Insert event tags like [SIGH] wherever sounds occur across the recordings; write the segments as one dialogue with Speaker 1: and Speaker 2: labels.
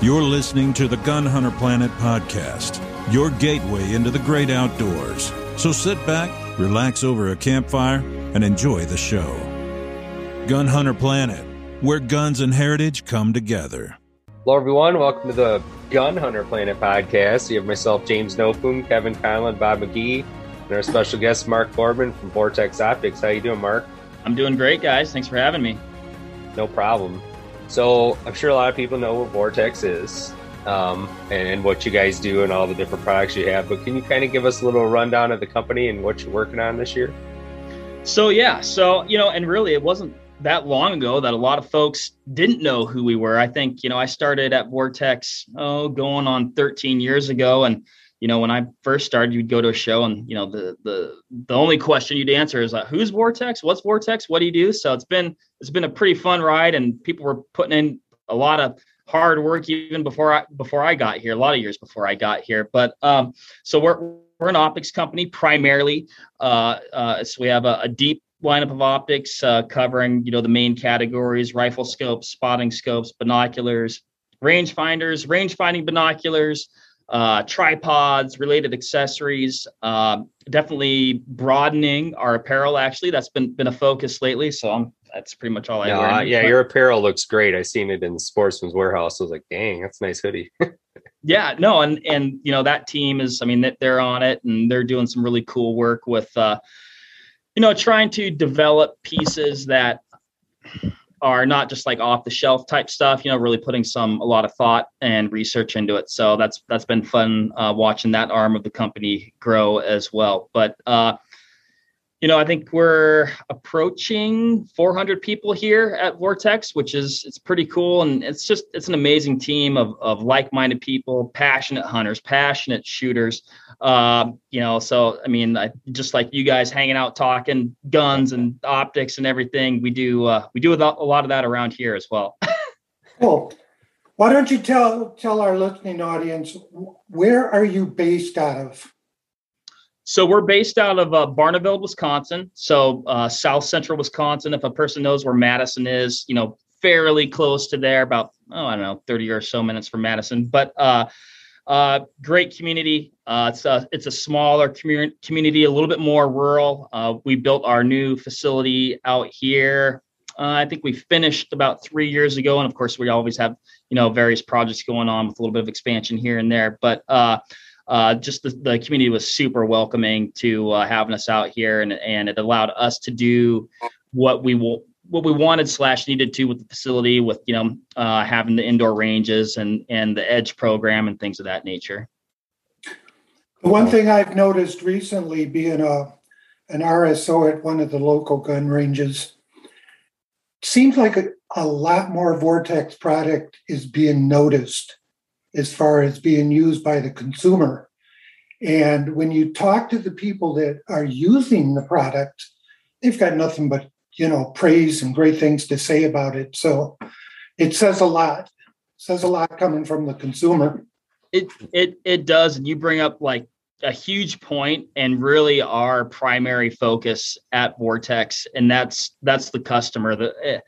Speaker 1: You're listening to the Gun Hunter Planet podcast, your gateway into the great outdoors. So sit back, relax over a campfire, and enjoy the show. Gun Hunter Planet, where guns and heritage come together.
Speaker 2: Hello, everyone. Welcome to the Gun Hunter Planet podcast. You have myself, James Nofum, Kevin Conlon, Bob McGee, and our special guest, Mark Boardman from Vortex Optics. How you doing, Mark?
Speaker 3: I'm doing great, guys. Thanks for having me.
Speaker 2: No problem. So I'm sure a lot of people know what Vortex is um, and, and, what you guys do and all the different products you have. But can you kind of give us a little rundown of the company and what you're working on this year?
Speaker 3: So yeah, so you know, and really, it wasn't that long ago that a lot of folks didn't know who we were. I think you know I started at Vortex oh going on 13 years ago, and you know, when I first started, you'd go to a show and, you know, the the the only question you'd answer is like, who's Vortex? What's Vortex? What do you do? So it's been it's been a pretty fun ride and people were putting in a lot of hard work even before I before I got here, a lot of years before I got here. But um, so we're we're an optics company primarily. Uh, uh, so we have a, a deep lineup of optics uh, covering, you know, the main categories: rifle scopes, spotting scopes, binoculars, range finders, range finding binoculars uh, tripods, related accessories. Uh, definitely broadening our apparel. Actually, that's been been a focus lately. So I'm, that's pretty much all I
Speaker 2: no,
Speaker 3: wear.
Speaker 2: yeah, your apparel looks great. I seen it in Sportsman's Warehouse. I was like, dang, that's a nice hoodie. [LAUGHS]
Speaker 3: yeah, no, and and you know that team is. I mean, they're on it and they're doing some really cool work with. Uh, you know, trying to develop pieces that are not just like off the shelf type stuff you know really putting some a lot of thought and research into it so that's that's been fun uh, watching that arm of the company grow as well but uh, you know, I think we're approaching 400 people here at Vortex, which is it's pretty cool, and it's just it's an amazing team of of like-minded people, passionate hunters, passionate shooters. Um, you know, so I mean, I, just like you guys hanging out, talking guns and optics and everything, we do uh, we do a lot of that around here as well. [LAUGHS]
Speaker 4: cool. Why don't you tell tell our listening audience where are you based out of?
Speaker 3: So we're based out of uh, Barneveld, Wisconsin. So uh, South Central Wisconsin. If a person knows where Madison is, you know, fairly close to there, about oh I don't know, thirty or so minutes from Madison. But uh, uh, great community. Uh, it's a it's a smaller community, community, a little bit more rural. Uh, we built our new facility out here. I think we finished about three years ago, and of course, we always have you know various projects going on with a little bit of expansion here and there. But uh, uh, just the, the, community was super welcoming to uh, having us out here, and and it allowed us to do what we will what we wanted slash needed to with the facility, with you know uh, having the indoor ranges and and the edge program and things of that nature.
Speaker 4: The one thing I've noticed recently, being a an RSO at one of the local gun ranges, seems like a, a lot more Vortex product is being noticed as far as being used by the consumer. And when you talk to the people that are using the product, they've got nothing but you know praise and great things to say about it. So it says a lot. It says a lot coming from the consumer.
Speaker 3: It it it does, and you bring up like a huge point and really our primary focus at Vortex, and that's that's the customer. The eh,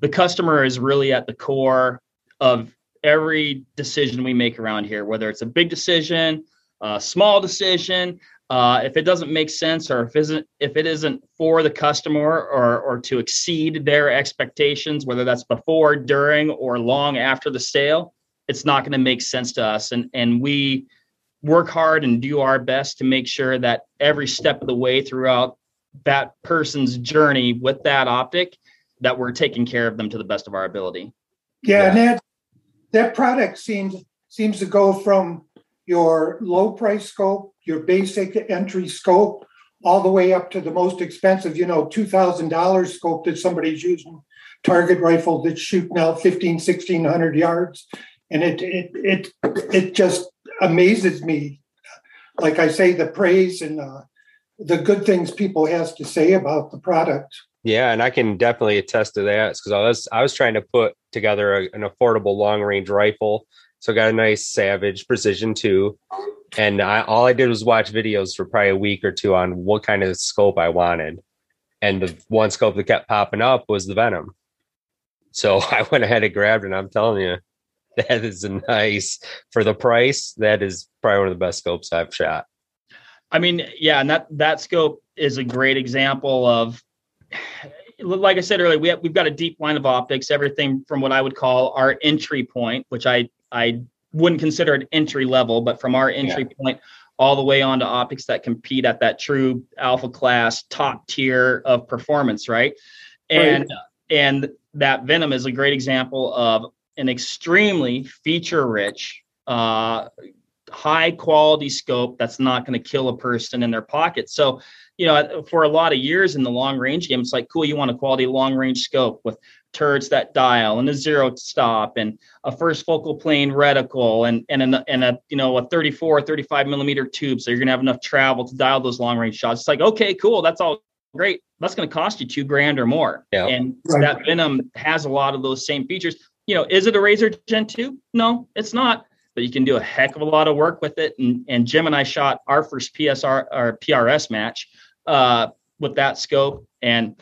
Speaker 3: the customer is really at the core of every decision we make around here, whether it's a big decision, a small decision, uh, if it doesn't make sense or if isn't if it isn't for the customer or or to exceed their expectations, whether that's before, during, or long after the sale, it's not going to make sense to us. And and we work hard and do our best to make sure that every step of the way throughout that person's journey with that optic that we're taking care of them to the best of our ability.
Speaker 4: Yeah, yeah. and that that product seems seems to go from your low price scope, your basic entry scope, all the way up to the most expensive, you know, $2,000 scope that somebody's using, target rifle that's shooting out 15, 1600 yards. And it, it, it, it just amazes me. Like I say, the praise and uh, the good things people has to say about the product.
Speaker 2: Yeah, and I can definitely attest to that because I was I was trying to put together a, an affordable long range rifle, so I got a nice Savage Precision two, and I, all I did was watch videos for probably a week or two on what kind of scope I wanted, and the one scope that kept popping up was the Venom. So [LAUGHS] I went ahead and grabbed it. And I'm telling you, [LAUGHS] that is a nice for the price. That is probably one of the best scopes I've shot.
Speaker 3: I mean, yeah, and that that scope is a great example of like I said earlier, we have, we've got a deep line of optics, everything from what I would call our entry point, which I I wouldn't consider an entry level, but from our entry yeah. point all the way on to optics that compete at that true alpha class top tier of performance, right? And right. and that Venom is a great example of an extremely feature rich, uh, high quality scope that's not going to kill a person in their pocket. So you know, for a lot of years in the long range game, it's like, cool, you want a quality long range scope with turrets that dial and a zero stop and a first focal plane reticle and and a, and a you know a 34 35 millimeter tube. So you're gonna have enough travel to dial those long range shots. It's like okay cool that's all great. That's gonna cost you two grand or more. Yeah. and right. that venom has a lot of those same features. You know is it a razor gen 2 no it's not. But you can do a heck of a lot of work with it. And and jim and i shot our first psr or prs match uh, with that scope. And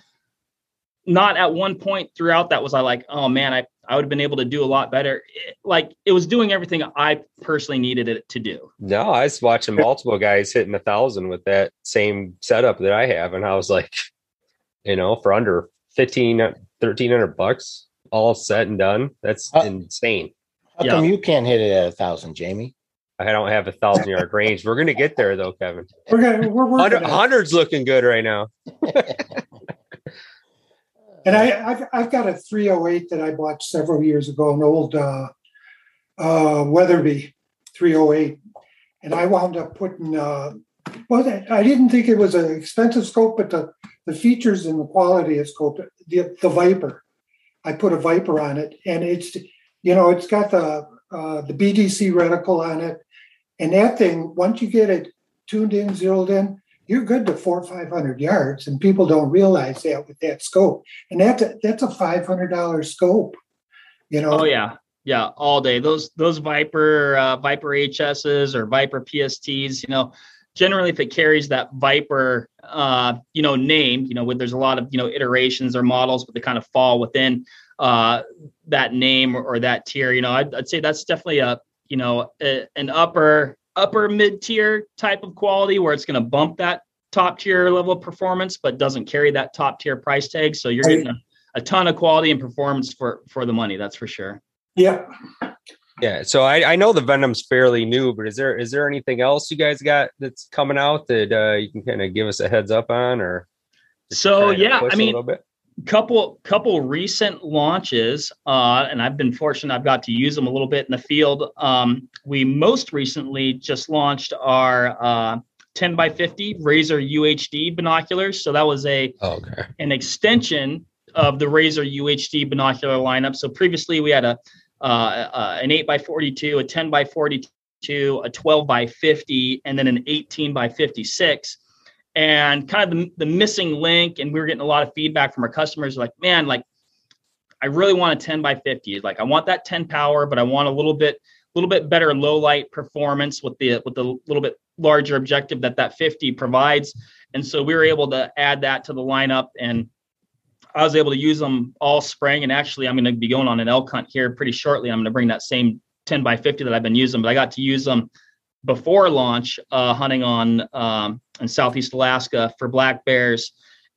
Speaker 3: not at one point throughout that was I like, oh man, I, I would have been able to do a lot better. It, like it was doing everything I personally needed it to do.
Speaker 2: No, I was watching multiple guys hitting a thousand with that same setup that I have. And I was like, you know, for under 15, 1300 bucks, all set and done. That's uh, insane.
Speaker 5: How come you can't hit it at a thousand, Jamie?
Speaker 2: I don't have a thousand yard range. We're gonna get there though, Kevin.
Speaker 4: We're gonna we're working.
Speaker 2: Hundreds looking good right now. [LAUGHS]
Speaker 4: and I I've, I've, got a 308 that I bought several years ago, an old uh, uh, Weatherby 308, and I wound up putting. Uh, well, I didn't think it was an expensive scope, but the the features and the quality of scope, the the Viper. I put a Viper on it, and it's you know it's got the uh, the BDC reticle on it. And that thing, once you get it tuned in, zeroed in, you're good to four or five hundred yards, and people don't realize that with that scope. And that's a, that's a five hundred dollar scope. You know.
Speaker 3: Oh yeah, yeah, all day. Those those Viper uh, Viper HSs or Viper PSTs, you know, generally if it carries that Viper, uh, you know, name, you know, there's a lot of you know iterations or models, but they kind of fall within uh, that name or, or, that tier. You know, I'd, I'd say that's definitely a you know a, an upper upper mid tier type of quality where it's going to bump that top tier level of performance, but doesn't carry that top tier price tag. So you're getting a, a ton of quality and performance for for the money. That's for sure.
Speaker 4: Yeah.
Speaker 2: Yeah, so I, I know the Venom's fairly new, but is there is there anything else you guys got that's coming out that uh, you can kind of give us a heads up on, or
Speaker 3: so yeah, I mean, couple couple recent launches uh, and i've been fortunate i've got to use them a little bit in the field. Um, we most recently just launched our uh, 10 by 50 razor uhd binoculars. So that was a
Speaker 2: oh, okay.
Speaker 3: an extension of the razor uhd binocular lineup. So previously we had a uh, uh an 8 by 42 a 10 by 42 a 12 by 50 and then an 18 by 56 and kind of the, the missing link and we were getting a lot of feedback from our customers like man like i really want a 10 by 50 like i want that 10 power but i want a little bit a little bit better low light performance with the with the little bit larger objective that that 50 provides. And so we were able to add that to the lineup and i was able to use them all spring and actually i'm going to be going on an elk hunt here pretty shortly. I'm going to bring that same 10 by 50 that i've been using but i got to use them before launch uh, hunting on um, in Southeast Alaska for black bears.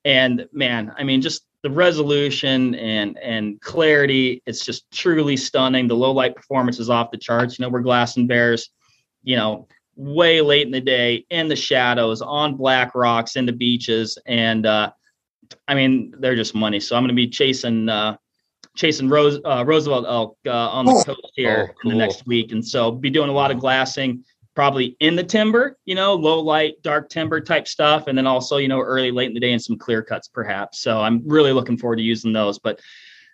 Speaker 3: And man, I mean, just the resolution and and clarity, it's just truly stunning. The low light performance is off the charts. You know, we're glassing bears, you know, way late in the day in the shadows on black rocks in the beaches. And uh, I mean, they're just money. So I'm going to be chasing uh, chasing Rose, uh, Roosevelt elk uh, on the oh. coast here oh, cool. in the next week, and so be doing a lot of glassing probably in the timber, you know, low light, dark timber type stuff. And then also, you know, early, late in the day and some clear cuts perhaps. So I'm really looking forward to using those. But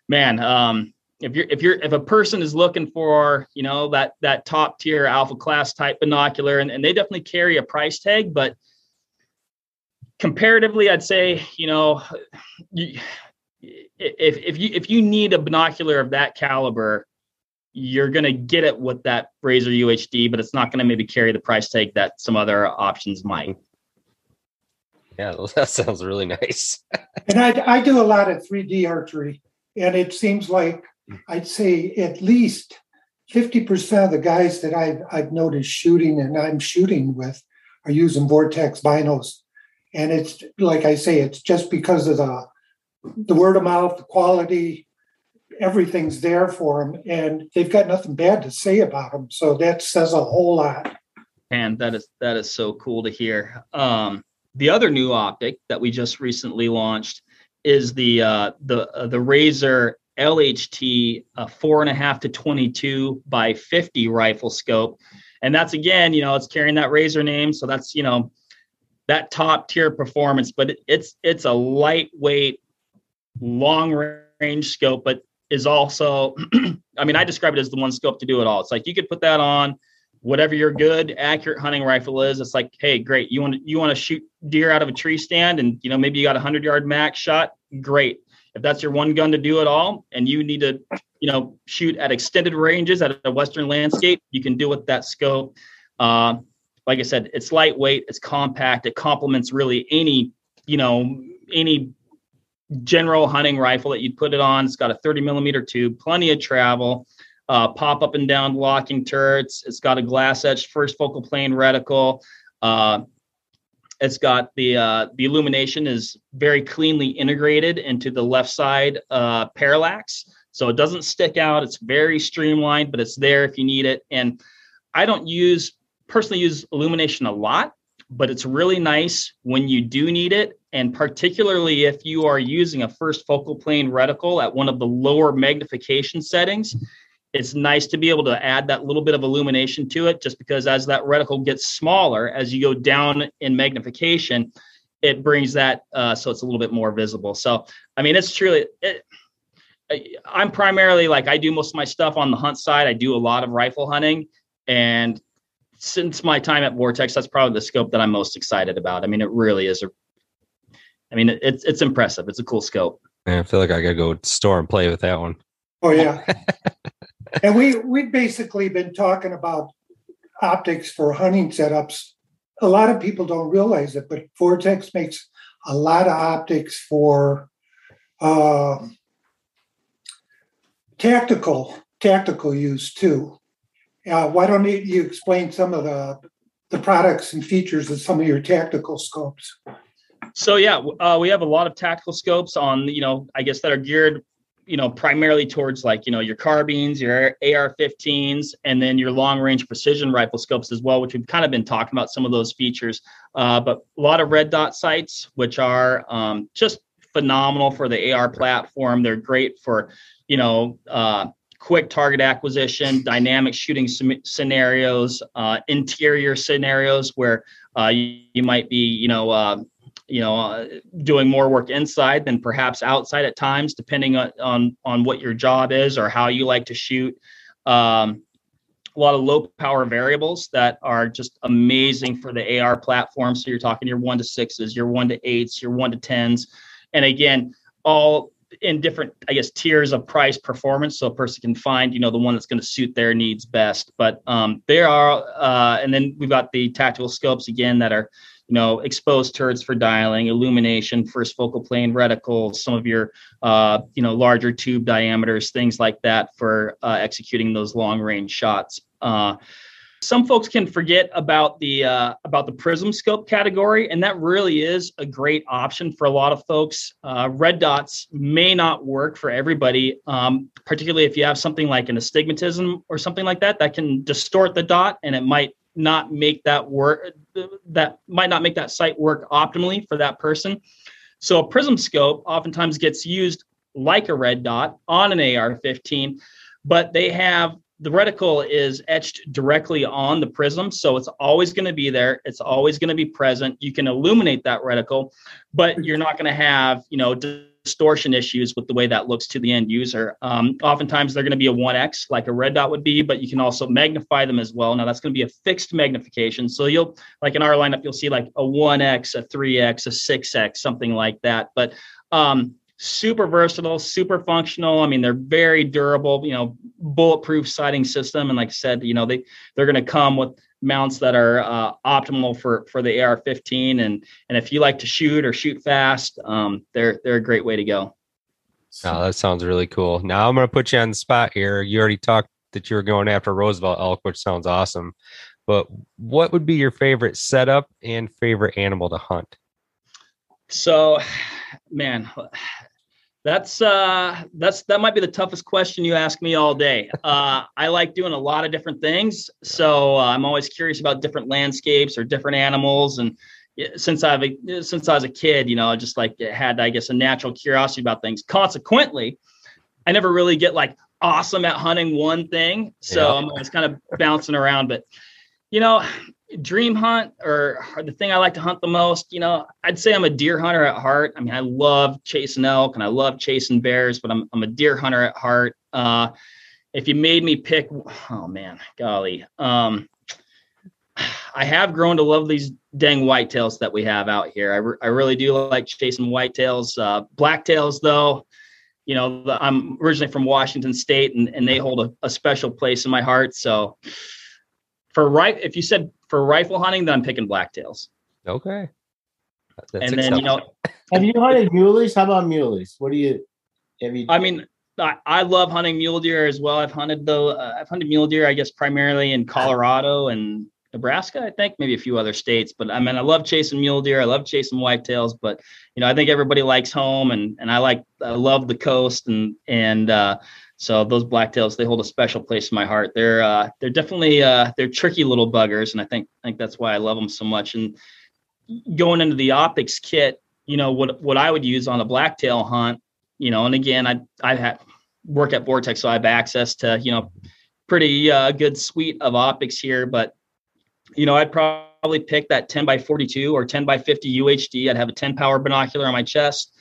Speaker 3: man, um, if you're if you're if a person is looking for you know that that top tier alpha class type binocular and, and they definitely carry a price tag but comparatively i'd say you know [SIGHS] you, if if you if you need a binocular of that caliber you're going to get it with that Razor UHD, but it's not going to maybe carry the price tag that some other options might.
Speaker 2: Yeah, [LAUGHS] that sounds really nice. [LAUGHS]
Speaker 4: and I, I do a lot of 3D archery, and it seems like I'd say at least 50% of the guys that I've, I've noticed shooting and I'm shooting with are using Vortex binos. And it's like I say, it's just because of the the word of mouth, the quality, everything's there for them, and they've got nothing bad to say about them. So that says a whole lot.
Speaker 3: And that is that is so cool to hear. Um, the other new optic that we just recently launched is the uh, the uh, the Razor LHT uh, four and a half to 22 by 50 rifle scope. And that's again, you know, it's carrying that Razor name. So that's, you know, that top tier performance, but it, it's, it's a lightweight, long range scope, but is also, [CLEARS THROAT] I mean, I describe it as the one scope to do it all. It's like you could put that on whatever your good accurate hunting rifle is. It's like, hey, great. You want to, you want to shoot deer out of a tree stand and, you know, maybe you got a hundred yard max shot. Great if that's your one gun to do it all and you need to you know shoot at extended ranges at a western landscape you can do with that scope uh, like i said it's lightweight it's compact it complements really any you know any general hunting rifle that you'd put it on. It's got a 30 millimeter tube plenty of travel uh, pop up and down locking turrets. It's got a glass etched first focal plane reticle. Uh, it's got the uh, the illumination is very cleanly integrated into the left side uh, parallax, so it doesn't stick out. It's very streamlined, but it's there if you need it. And I don't use personally use illumination a lot, but it's really nice when you do need it, and particularly if you are using a first focal plane reticle at one of the lower magnification settings it's nice to be able to add that little bit of illumination to it just because as that reticle gets smaller as you go down in magnification it brings that uh, so it's a little bit more visible. So i mean it's truly it, i'm primarily like i do most of my stuff on the hunt side. I do a lot of rifle hunting and since my time at vortex that's probably the scope that i'm most excited about. I mean it really is a i mean it's it's impressive. It's a cool scope.
Speaker 2: I feel like i gotta go store and play with that one.
Speaker 4: Oh yeah. [LAUGHS] And we we've basically been talking about optics for hunting setups. A lot of people don't realize it, but Vortex makes a lot of optics for uh, tactical tactical use too. Uh, why don't you explain some of the the products and features of some of your tactical scopes?
Speaker 3: So yeah, uh, we have a lot of tactical scopes on you know I guess that are geared you know, primarily towards like, you know, your carbines, your AR-15s, and then your long-range precision rifle scopes as well, which we've kind of been talking about some of those features. Uh, but a lot of red dot sights, which are um, just phenomenal for the AR platform. They're great for, you know, uh, quick target acquisition, dynamic shooting scenarios, uh, interior scenarios where uh, you, you, might be, you know, uh, you know uh, doing more work inside than perhaps outside at times depending on on, on what your job is or how you like to shoot um, a lot of low power variables that are just amazing for the AR platform. So you're talking your one to sixes, your one to eights, your one to tens, and again, all in different, I guess, tiers of price performance. So a person can find, you know, the one that's going to suit their needs best. But um, there are, uh, and then we've got the tactical scopes again that are you know, exposed turrets for dialing, illumination, first focal plane reticles, some of your, uh, you know, larger tube diameters, things like that for uh, executing those long range shots. Some folks can forget about the uh, about the prism scope category, and that really is a great option for a lot of folks. Uh, red dots may not work for everybody, um, particularly if you have something like an astigmatism or something like that that can distort the dot, and it might not make that work that might not make that sight work optimally for that person so a prism scope oftentimes gets used like a red dot on an ar-15 but they have the reticle is etched directly on the prism so it's always going to be there it's always going to be present you can illuminate that reticle but you're not going to have you know distortion issues with the way that looks to the end user. Um, oftentimes they're going to be a 1x like a red dot would be, but you can also magnify them as well. Now that's going to be a fixed magnification. So you'll, like in our lineup, you'll see like a 1x, a 3x, a 6x, something like that. But um, super versatile, super functional. I mean, they're very durable, you know, bulletproof sighting system. And like I said, you know, they, they're going to come with mounts that are uh, optimal for for the AR-15. And and if you like to shoot or shoot fast, um, they're they're a great way to go.
Speaker 2: Oh, that sounds really cool. Now I'm going to put you on the spot here. You already talked that you were going after Roosevelt elk, which sounds awesome. But what would be your favorite setup and favorite animal to hunt?
Speaker 3: So, man, that's uh that's that might be the toughest question you ask me all day. Uh [LAUGHS] I like doing a lot of different things. So, uh, I'm always curious about different landscapes or different animals and since I've since I was a kid, you know, I just like had I guess a natural curiosity about things. Consequently, I never really get like awesome at hunting one thing. So yeah. I'm always kind of bouncing around. But you know, dream hunt or, the thing I like to hunt the most, you know, I'd say I'm a deer hunter at heart. I mean, I love chasing elk and I love chasing bears, but I'm I'm a deer hunter at heart. Uh, if you made me pick, oh man, golly, um, I have grown to love these dang whitetails that we have out here. I, re- I really do like chasing whitetails. Uh, blacktails, though, you know, the, I'm originally from Washington State, and, and they hold a, a special place in my heart. So, for right, if you said for rifle hunting, then I'm picking blacktails.
Speaker 2: Okay.
Speaker 3: That's and then you know, [LAUGHS]
Speaker 5: have you hunted muleys? How about muleys? What do you? Have you?
Speaker 3: I mean, I, I love hunting mule deer as well. I've hunted though. Uh, I've hunted mule deer, I guess, primarily in Colorado and Nebraska, I think, maybe a few other states. But I mean, I love chasing mule deer. I love chasing whitetails. But you know, I think everybody likes home, and and I like I love the coast, and and uh, so those blacktails they hold a special place in my heart. They're uh, they're definitely uh, they're tricky little buggers, and I think I think that's why I love them so much. And going into the optics kit, you know what what I would use on a blacktail hunt, you know, and again, I I have work at Vortex, so I have access to you know pretty uh, good suite of optics here, but you know, I'd probably pick that 10 by 42 or 10 by 50 UHD. I'd have a 10 power binocular on my chest.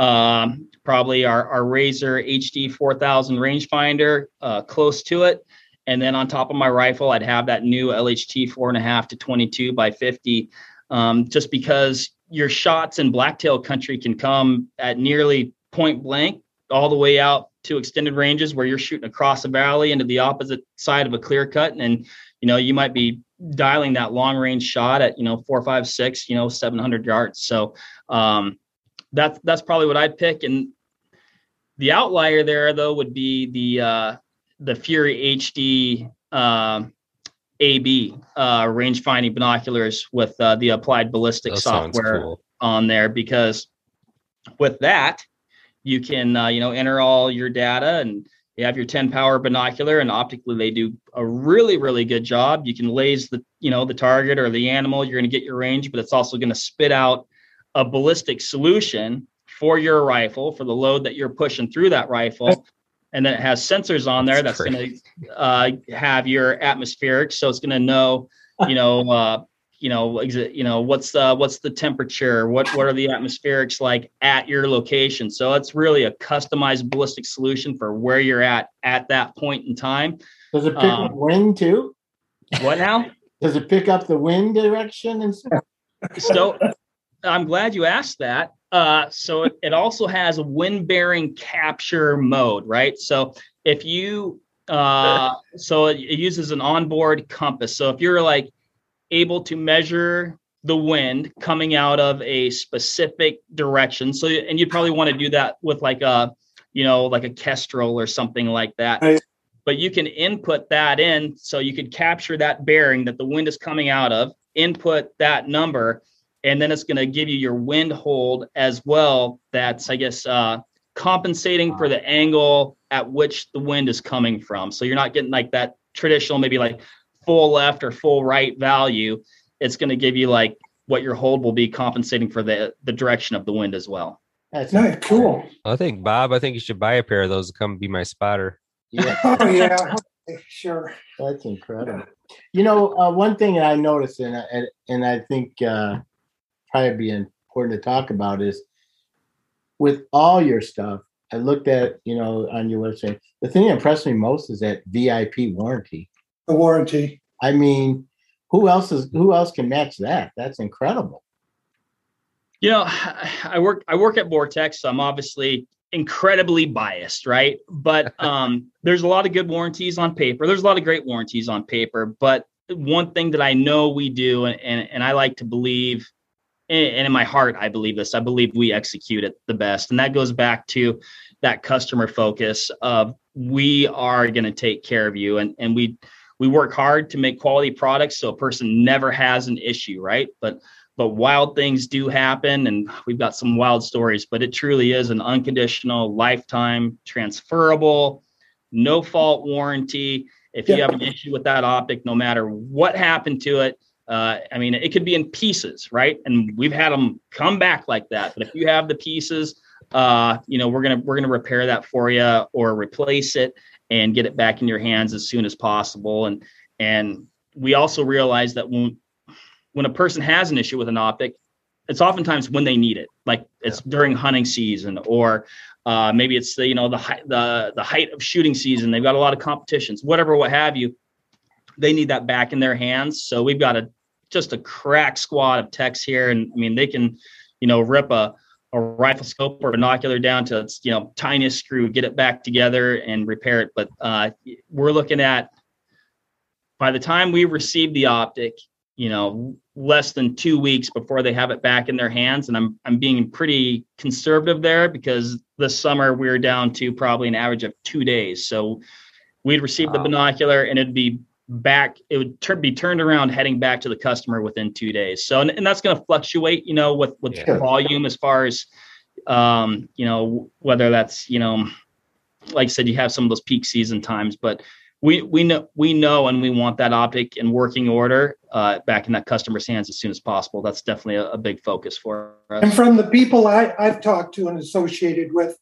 Speaker 3: Um, probably our, our Razor HD 4000 rangefinder uh, close to it. And then on top of my rifle, I'd have that new LHT four and a half to 22 by 50, um, just because your shots in blacktail country can come at nearly point blank all the way out to extended ranges where you're shooting across a valley into the opposite side of a clear cut. And, you know, you might be dialing that long range shot at you know four five six you know 700 yards so um that's that's probably what i'd pick. And the outlier there though would be the uh the fury hd uh, ab uh range finding binoculars with uh, the applied ballistic that software cool. on there. Because with that you can uh, you know enter all your data and you have your 10 power binocular and optically they do a really really good job. You can laze the you know the target or the animal you're going to get your range but it's also going to spit out a ballistic solution for your rifle for the load that you're pushing through that rifle and then it has sensors on there that's, that's going to uh, have your atmospheric so it's going to know you know uh, you know, you know, what's the what's the temperature? What what are the atmospherics like at your location? So it's really a customized ballistic solution for where you're at at that point in time.
Speaker 5: Does it pick um, up wind too?
Speaker 3: What now?
Speaker 5: Does it pick up the wind direction and stuff?
Speaker 3: So I'm glad you asked that. Uh, so it, it also has a wind bearing capture mode, right? So if you uh, so it, it uses an onboard compass. So if you're like able to measure the wind coming out of a specific direction. So, and you'd probably want to do that with like a, you know, like a Kestrel or something like that. Right. But you can input that in, so you could capture that bearing that the wind is coming out of, input that number, and then it's going to give you your wind hold as well. That's, I guess, uh, compensating for the angle at which the wind is coming from. So you're not getting like that traditional, maybe like full left or full right value, it's going to give you like what your hold will be compensating for the the direction of the wind as well.
Speaker 4: That's nice, cool.
Speaker 2: I think Bob, I think you should buy a pair of those to come be my spotter.
Speaker 4: Yeah. [LAUGHS] oh yeah, [LAUGHS] sure.
Speaker 5: That's incredible. You know, uh, one thing that I noticed, and I, and I think uh, probably be important to talk about is with all your stuff. I looked at you know on your website. The thing that impressed me most is that VIP warranty.
Speaker 4: The warranty.
Speaker 5: I mean, who else is who else can match that? That's incredible.
Speaker 3: You know, I work I work at Vortex, so I'm obviously incredibly biased, right? But [LAUGHS] um, there's a lot of good warranties on paper. There's a lot of great warranties on paper, but one thing that I know we do, and and, and I like to believe, and in my heart I believe this. I believe we execute it the best, and that goes back to that customer focus of we are going to take care of you. And and we we work hard to make quality products so a person never has an issue right? But but wild things do happen and we've got some wild stories but it truly is an unconditional lifetime transferable no fault warranty. If you have an issue with that optic no matter what happened to it uh, I mean, it could be in pieces, right? And we've had them come back like that. But if you have the pieces, uh, you know, we're gonna we're gonna repair that for you or replace it and get it back in your hands as soon as possible. And and we also realize that when when a person has an issue with an optic, it's oftentimes when they need it, like it's yeah. during hunting season or uh, maybe it's the you know the height the the height of shooting season. They've got a lot of competitions, whatever, what have you. They need that back in their hands. So we've got a just a crack squad of techs here, and I mean they can, you know, rip a a rifle scope or binocular down to its you know tiniest screw, get it back together and repair it. But uh, we're looking at by the time we receive the optic, you know, less than two weeks before they have it back in their hands. And I'm I'm being pretty conservative there because this summer we we're down to probably an average of two days. So we'd receive wow. the binocular and it'd be back it would tur- be turned around heading back to the customer within two days. So and, and that's going to fluctuate you know with with yeah. volume as far as um you know whether that's you know like i said you have some of those peak season times but we we know we know and we want that optic in working order uh, back in that customer's hands as soon as possible. That's definitely a, a big focus for
Speaker 4: us. And from the people I, i've talked to and associated with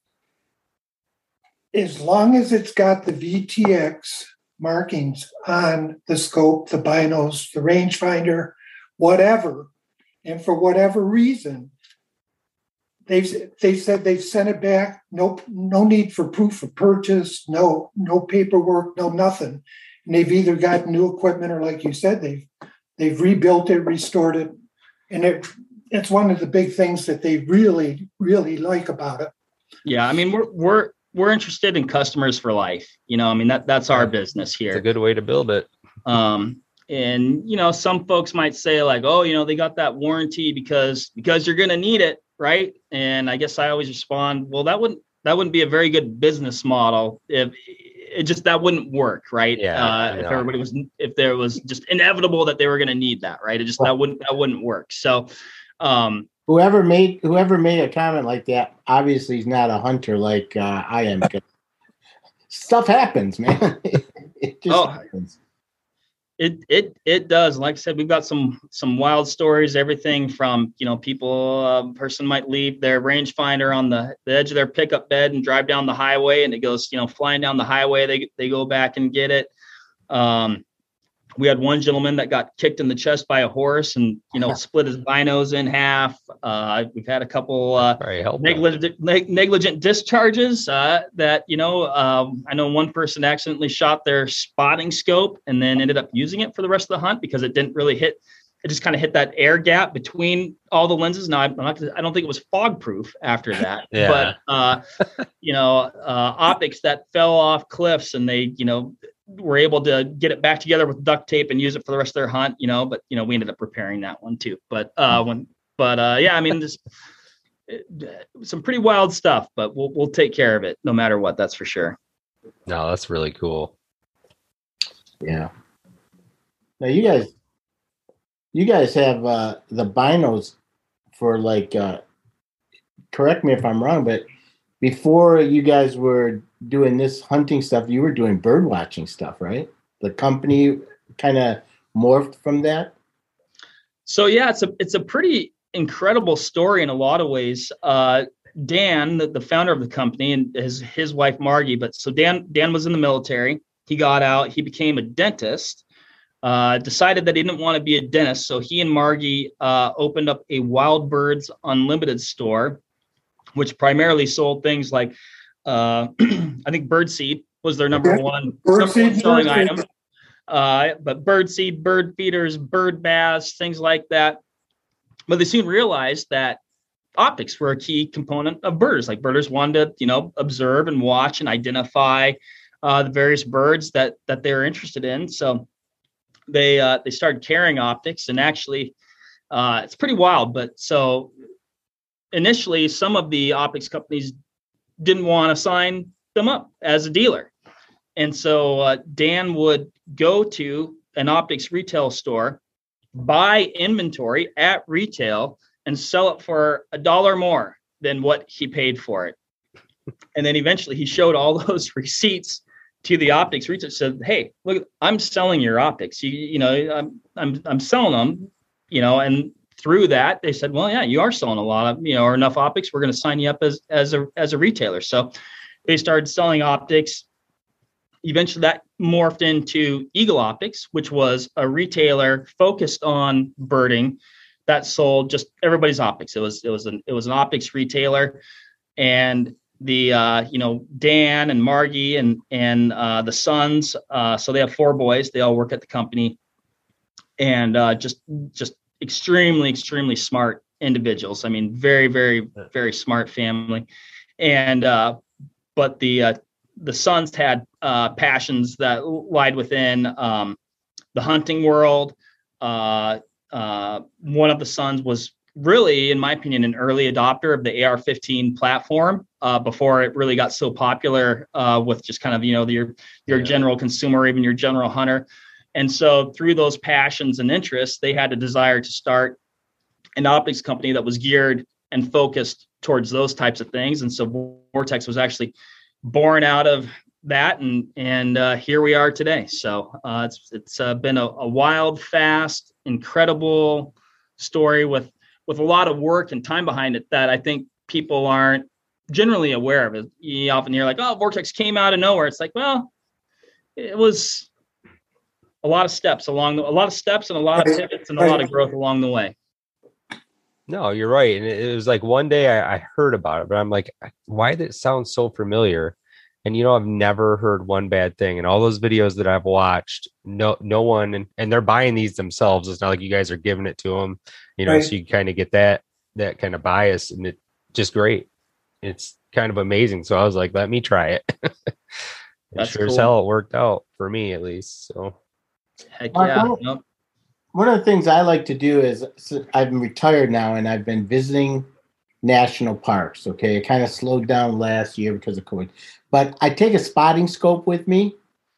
Speaker 4: as long as it's got the vtx markings on the scope, the binos, the rangefinder, whatever. And for whatever reason, they've they've said they've sent it back. No, no need for proof of purchase. No, no paperwork. No nothing. And they've either got new equipment or, like you said, they've they've rebuilt it, restored it, and it it's one of the big things that they really really like about it.
Speaker 3: Yeah, I mean we're we're we're interested in customers for life. You know, I mean that that's our business here.
Speaker 2: It's a good way to build it.
Speaker 3: Um, and you know, some folks might say like, oh, you know, they got that warranty because because you're going to need it, right? And I guess I always respond, well, that wouldn't that wouldn't be a very good business model if it just that wouldn't work, right?
Speaker 2: Yeah.
Speaker 3: Uh, if everybody was if there was just inevitable that they were going to need that, right? It just that wouldn't that wouldn't work. So, um,
Speaker 5: whoever made whoever made a comment like that obviously he's not a hunter like uh, I am. stuff happens, man. [LAUGHS] it just
Speaker 3: oh, happens. It it it does. Like I said, we've got some some wild stories. Everything from you know people a uh, person might leave their rangefinder on the, the edge of their pickup bed and drive down the highway, and it goes you know flying down the highway. They they go back and get it. Um, we had one gentleman that got kicked in the chest by a horse and you know [LAUGHS] split his binos in half uh, we've had a couple uh, negligent, negligent discharges uh, that you know um, i know one person accidentally shot their spotting scope and then ended up using it for the rest of the hunt because it didn't really hit it just kind of hit that air gap between all the lenses. Now, I'm not, I don't think it was fog proof after [LAUGHS] that,
Speaker 2: yeah.
Speaker 3: but uh, you know, uh, optics that fell off cliffs and they, you know, were able to get it back together with duct tape and use it for the rest of their hunt, you know, but you know, we ended up repairing that one too. But uh when but uh yeah, I mean just some pretty wild stuff, but we'll we'll take care of it no matter what, that's for sure.
Speaker 2: No, that's really cool.
Speaker 5: Yeah. Now you guys you guys have uh the binos for like uh correct me if I'm wrong, but before you guys were doing this hunting stuff, you were doing bird watching stuff, right? The company kind of morphed from that.
Speaker 3: So yeah, it's a it's a pretty incredible story in a lot of ways. Uh, Dan, the, the founder of the company, and his his wife Margie. But so Dan Dan was in the military. He got out. He became a dentist. Uh, decided that he didn't want to be a dentist, so he and Margie uh, opened up a Wild Birds Unlimited store, which primarily sold things like uh, [CLEARS THROAT] I think birdseed was their number one, number one selling bird item. Uh, but birdseed, bird feeders, bird baths, things like that. But they soon realized that optics were a key component of birders. Like birders wanted to, you know, observe and watch and identify uh, the various birds that that they're interested in. So they uh, they started carrying optics, and actually, uh, it's pretty wild. But so initially, some of the optics companies didn't want to sign them up as a dealer. And so uh, Dan would go to an optics retail store, buy inventory at retail, and sell it for a dollar more than what he paid for it. And then eventually he showed all [LAUGHS] those receipts to the optics retail said, Hey, look, I'm selling your optics. You, you know, I'm, I'm, I'm selling them, you know, and through that they said, well, yeah, you are selling a lot of, you know, or enough optics. We're going to sign you up as, as a, as a retailer. So they started selling optics. Eventually that morphed into Eagle Optics, which was a retailer focused on birding that sold just everybody's optics. It was, it was an, it was an optics retailer and the uh, you know Dan and Margie and and uh, the sons. Uh, so they have four boys. They all work at the company, and uh, just just extremely extremely smart individuals. I mean, very very very smart family, and uh, but the uh, the sons had uh, passions that lied within um, the hunting world. Uh, uh, one of the sons was really, in my opinion, an early adopter of the AR-15 platform uh, before it really got so popular uh, with just kind of you know your your yeah. general consumer, even your general hunter. And so through those passions and interests, they had a desire to start an optics company that was geared and focused towards those types of things. And so Vortex was actually born out of that, and and uh, here we are today. So uh, it's it's uh, been a, a wild, fast, incredible story with with a lot of work and time behind it that I think people aren't generally aware of. It. You often hear like, "Oh, Vortex came out of nowhere." It's like, well, it was a lot of steps along the, a lot of steps and a lot of pivots and a lot of growth along the way.
Speaker 2: No, you're right. And it was like one day I, I heard about it, but I'm like, why did it sound so familiar? And you know, I've never heard one bad thing. And all those videos that I've watched, no, no one, and, and they're buying these themselves. It's not like you guys are giving it to them you know, right. so you kind of get that that kind of bias, and it just great. It's kind of amazing. So I was like, let me try it. [LAUGHS] That's sure cool. as hell it worked out for me at least. So
Speaker 3: heck yeah. Nope.
Speaker 5: One of the things I like to do is I've been retired now and I've been visiting national parks. Okay, it kind of slowed down last year because of COVID, but I take a spotting scope with me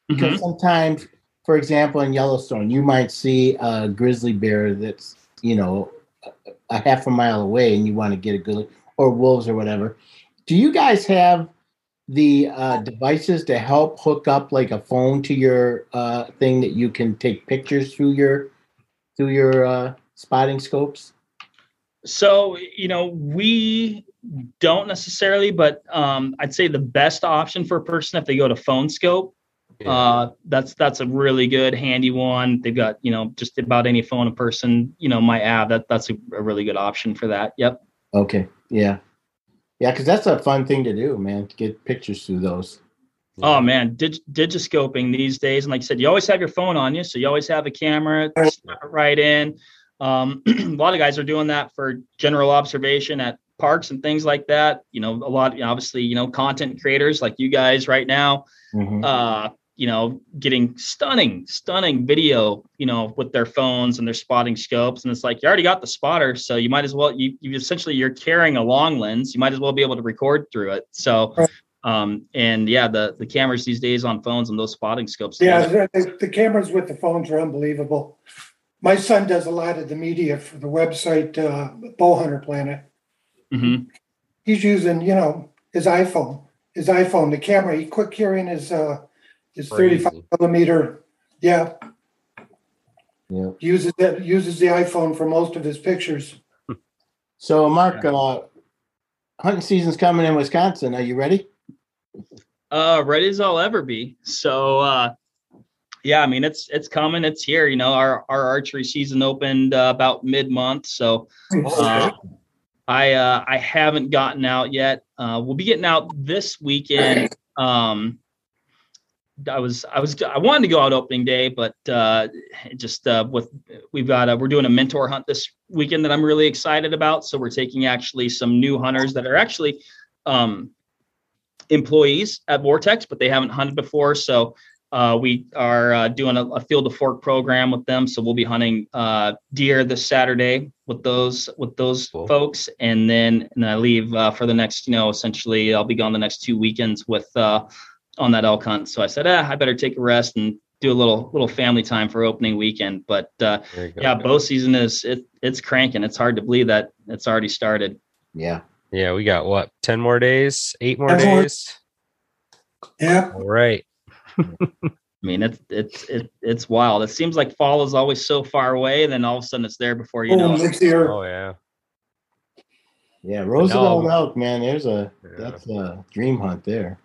Speaker 5: because mm-hmm. sometimes, for example, in Yellowstone, you might see a grizzly bear that's you know, a half a mile away and you want to get a good or wolves or whatever. Do you guys have the uh, devices to help hook up like a phone to your uh, thing that you can take pictures through your through your uh, spotting scopes?
Speaker 3: So you know we don't necessarily, but um, I'd say the best option for a person if they go to Phone Skope. Uh, that's that's a really good handy one. They've got you know just about any phone a person you know might have. That that's a, a really good option for that. Yep.
Speaker 5: Okay. Yeah. Yeah, because that's a fun thing to do, man. To get pictures through those.
Speaker 3: Oh man, dig, digiscoping these days, and like I said, you always have your phone on you, so you always have a camera right in. Um, [CLEARS THROAT] a lot of guys are doing that for general observation at parks and things like that. You know, a lot, obviously, you know, content creators like you guys right now. Mm-hmm. Uh, you know, getting stunning, stunning video, you know, with their phones and their spotting scopes. And it's like you already got the spotter, so you might as well you, you essentially you're carrying a long lens. You might as well be able to record through it. So um and yeah, the the cameras these days on phones and those spotting scopes.
Speaker 4: Yeah, the, the cameras with the phones are unbelievable. My son does a lot of the media for the website uh, Bowhunter Planet. Mm-hmm. He's using, you know, his iPhone. His iPhone, the camera. He quick carrying his uh, it's Crazy. 35 millimeter. Yeah.
Speaker 5: Yeah.
Speaker 4: Uses that uses the iPhone for most of his pictures.
Speaker 5: So Mark, uh, hunting season's coming in Wisconsin. Are you ready?
Speaker 3: Uh ready as I'll ever be. So uh yeah, I mean it's it's coming, it's here. You know, our our archery season opened uh, about mid month, so uh, I uh, I haven't gotten out yet. Uh, we'll be getting out this weekend. Um, I was I was I wanted to go out opening day, but uh, just uh, with we've got a, we're doing a mentor hunt this weekend that I'm really excited about. So we're taking actually some new hunters that are actually um, employees at Vortex, but they haven't hunted before. So uh, we are uh, doing a, a, field to fork program with them. So we'll be hunting uh, deer this Saturday with those with those cool. folks, and then and I leave uh, for the next you know essentially I'll be gone the next two weekends with on that elk hunt. So I said, ah, I better take a rest and do a little little family time for opening weekend. But uh, yeah, bow season is it it's cranking. It's hard to believe that it's already started.
Speaker 5: Yeah.
Speaker 2: Yeah, we got what, 10 more days, eight more days?
Speaker 4: Yeah.
Speaker 2: All right.
Speaker 3: I mean, it's it's it, it's wild. It seems like fall is always so far away, and then all of a sudden it's there before you know.
Speaker 4: Next year.
Speaker 2: Oh yeah.
Speaker 5: Yeah, Roosevelt elk, man. There's a yeah. that's a dream hunt there.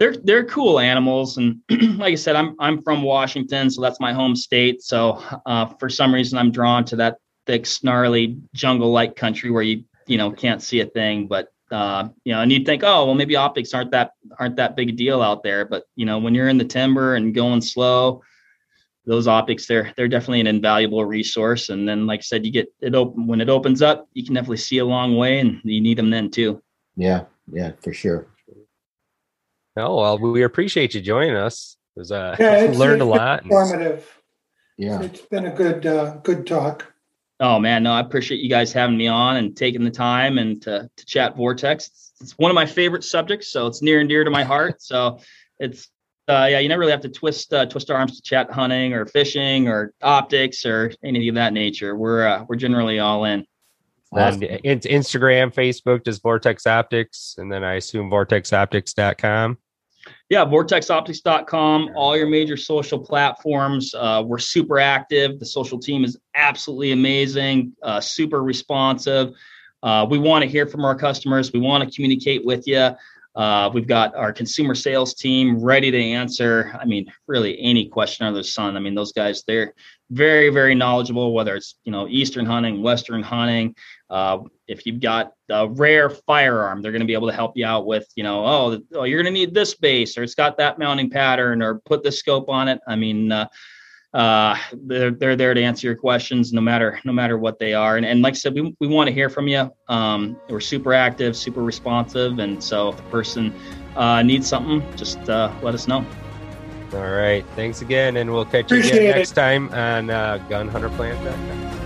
Speaker 3: They're they're cool animals, and [CLEARS THROAT] like I said, I'm I'm from Washington, so that's my home state. So uh, for some reason, I'm drawn to that thick, snarly jungle-like country where you you know can't see a thing. But uh, you know, and you'd think, oh, well, maybe optics aren't that aren't that big a deal out there. But you know, when you're in the timber and going slow, those optics they're they're definitely an invaluable resource. And then, like I said, you get it open when it opens up, you can definitely see a long way, and you need them then too.
Speaker 5: Yeah, yeah, for sure.
Speaker 2: Oh well, we appreciate you joining us. It was uh, yeah, [LAUGHS] learned a lot.
Speaker 4: Informative.
Speaker 5: Yeah,
Speaker 4: it's been a good uh, good talk.
Speaker 3: Oh man, no, I appreciate you guys having me on and taking the time and to, to chat vortex. It's, it's one of my favorite subjects, so it's near and dear to my heart. So it's uh, yeah, you never really have to twist uh, twist our arms to chat hunting or fishing or optics or anything of that nature. We're uh, we're generally all in.
Speaker 2: Awesome. And Instagram, Facebook, just Vortex Optics, and then I assume vortexoptics.com.
Speaker 3: Yeah, vortexoptics.com, all your major social platforms. Uh, we're super active. The social team is absolutely amazing, uh, super responsive. Uh, we want to hear from our customers. We want to communicate with you. Uh, we've got our consumer sales team ready to answer. I mean, really any question under the sun. I mean, those guys, they're very, very knowledgeable, whether it's, you know, Eastern hunting, Western hunting. Uh, if you've got a rare firearm, they're going to be able to help you out with, you know, oh, oh you're going to need this base or it's got that mounting pattern or put the scope on it. I mean, uh, uh, they're they're there to answer your questions no matter no matter what they are. And, and like I said, we, we want to hear from you. Um, we're super active, super responsive, and so if the person uh, needs something, just uh, let us know.
Speaker 2: All right, thanks again, and we'll catch you again next time on uh, Gun Hunter Planet.